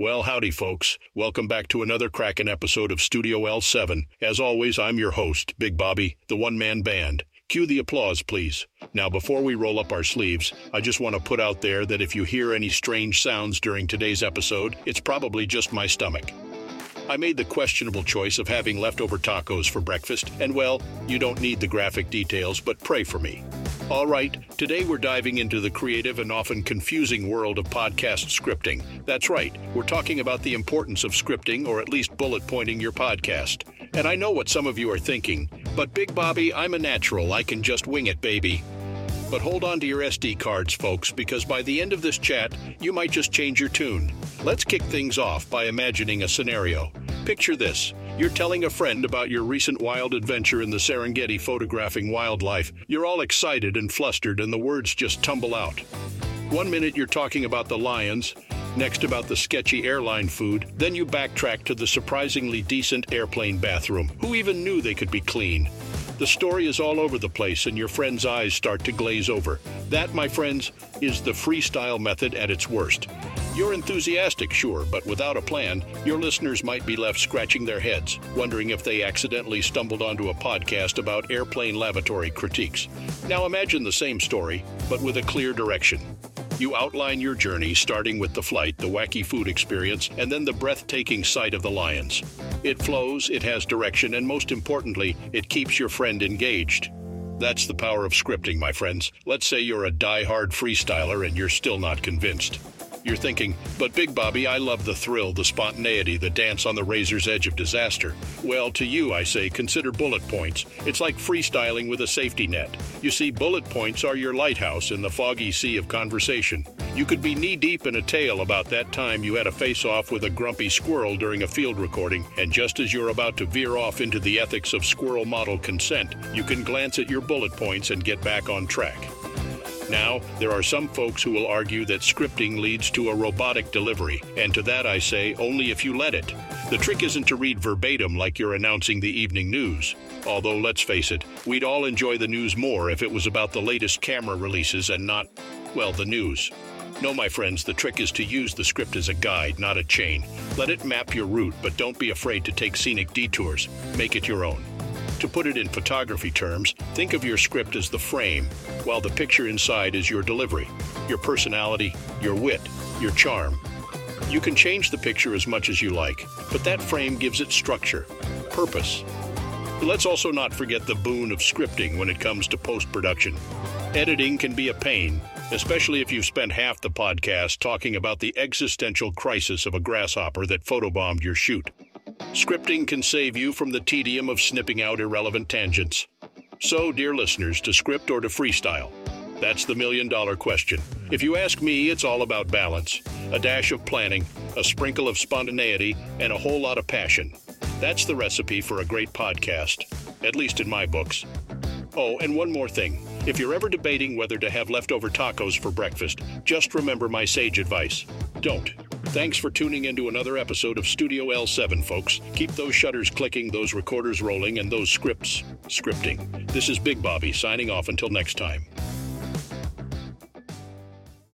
Well, howdy, folks. Welcome back to another cracking episode of Studio L7. As always, I'm your host, Big Bobby, the one man band. Cue the applause, please. Now, before we roll up our sleeves, I just want to put out there that if you hear any strange sounds during today's episode, it's probably just my stomach. I made the questionable choice of having leftover tacos for breakfast, and well, you don't need the graphic details, but pray for me. All right, today we're diving into the creative and often confusing world of podcast scripting. That's right, we're talking about the importance of scripting or at least bullet pointing your podcast. And I know what some of you are thinking, but Big Bobby, I'm a natural. I can just wing it, baby. But hold on to your SD cards, folks, because by the end of this chat, you might just change your tune. Let's kick things off by imagining a scenario. Picture this you're telling a friend about your recent wild adventure in the Serengeti photographing wildlife. You're all excited and flustered, and the words just tumble out. One minute you're talking about the lions, next about the sketchy airline food, then you backtrack to the surprisingly decent airplane bathroom. Who even knew they could be clean? The story is all over the place, and your friend's eyes start to glaze over. That, my friends, is the freestyle method at its worst. You're enthusiastic, sure, but without a plan, your listeners might be left scratching their heads, wondering if they accidentally stumbled onto a podcast about airplane lavatory critiques. Now imagine the same story, but with a clear direction. You outline your journey, starting with the flight, the wacky food experience, and then the breathtaking sight of the lions. It flows, it has direction, and most importantly, it keeps your friend engaged. That's the power of scripting, my friends. Let's say you're a die-hard freestyler and you're still not convinced. You're thinking, but Big Bobby, I love the thrill, the spontaneity, the dance on the razor's edge of disaster. Well, to you, I say, consider bullet points. It's like freestyling with a safety net. You see, bullet points are your lighthouse in the foggy sea of conversation. You could be knee deep in a tale about that time you had a face off with a grumpy squirrel during a field recording, and just as you're about to veer off into the ethics of squirrel model consent, you can glance at your bullet points and get back on track. Now, there are some folks who will argue that scripting leads to a robotic delivery, and to that I say only if you let it. The trick isn't to read verbatim like you're announcing the evening news. Although, let's face it, we'd all enjoy the news more if it was about the latest camera releases and not, well, the news. No, my friends, the trick is to use the script as a guide, not a chain. Let it map your route, but don't be afraid to take scenic detours. Make it your own. To put it in photography terms, think of your script as the frame, while the picture inside is your delivery, your personality, your wit, your charm. You can change the picture as much as you like, but that frame gives it structure, purpose. Let's also not forget the boon of scripting when it comes to post production. Editing can be a pain, especially if you've spent half the podcast talking about the existential crisis of a grasshopper that photobombed your shoot. Scripting can save you from the tedium of snipping out irrelevant tangents. So, dear listeners, to script or to freestyle? That's the million dollar question. If you ask me, it's all about balance a dash of planning, a sprinkle of spontaneity, and a whole lot of passion. That's the recipe for a great podcast, at least in my books. Oh, and one more thing. If you're ever debating whether to have leftover tacos for breakfast, just remember my sage advice don't. Thanks for tuning into another episode of Studio L7, folks. Keep those shutters clicking, those recorders rolling, and those scripts scripting. This is Big Bobby signing off until next time.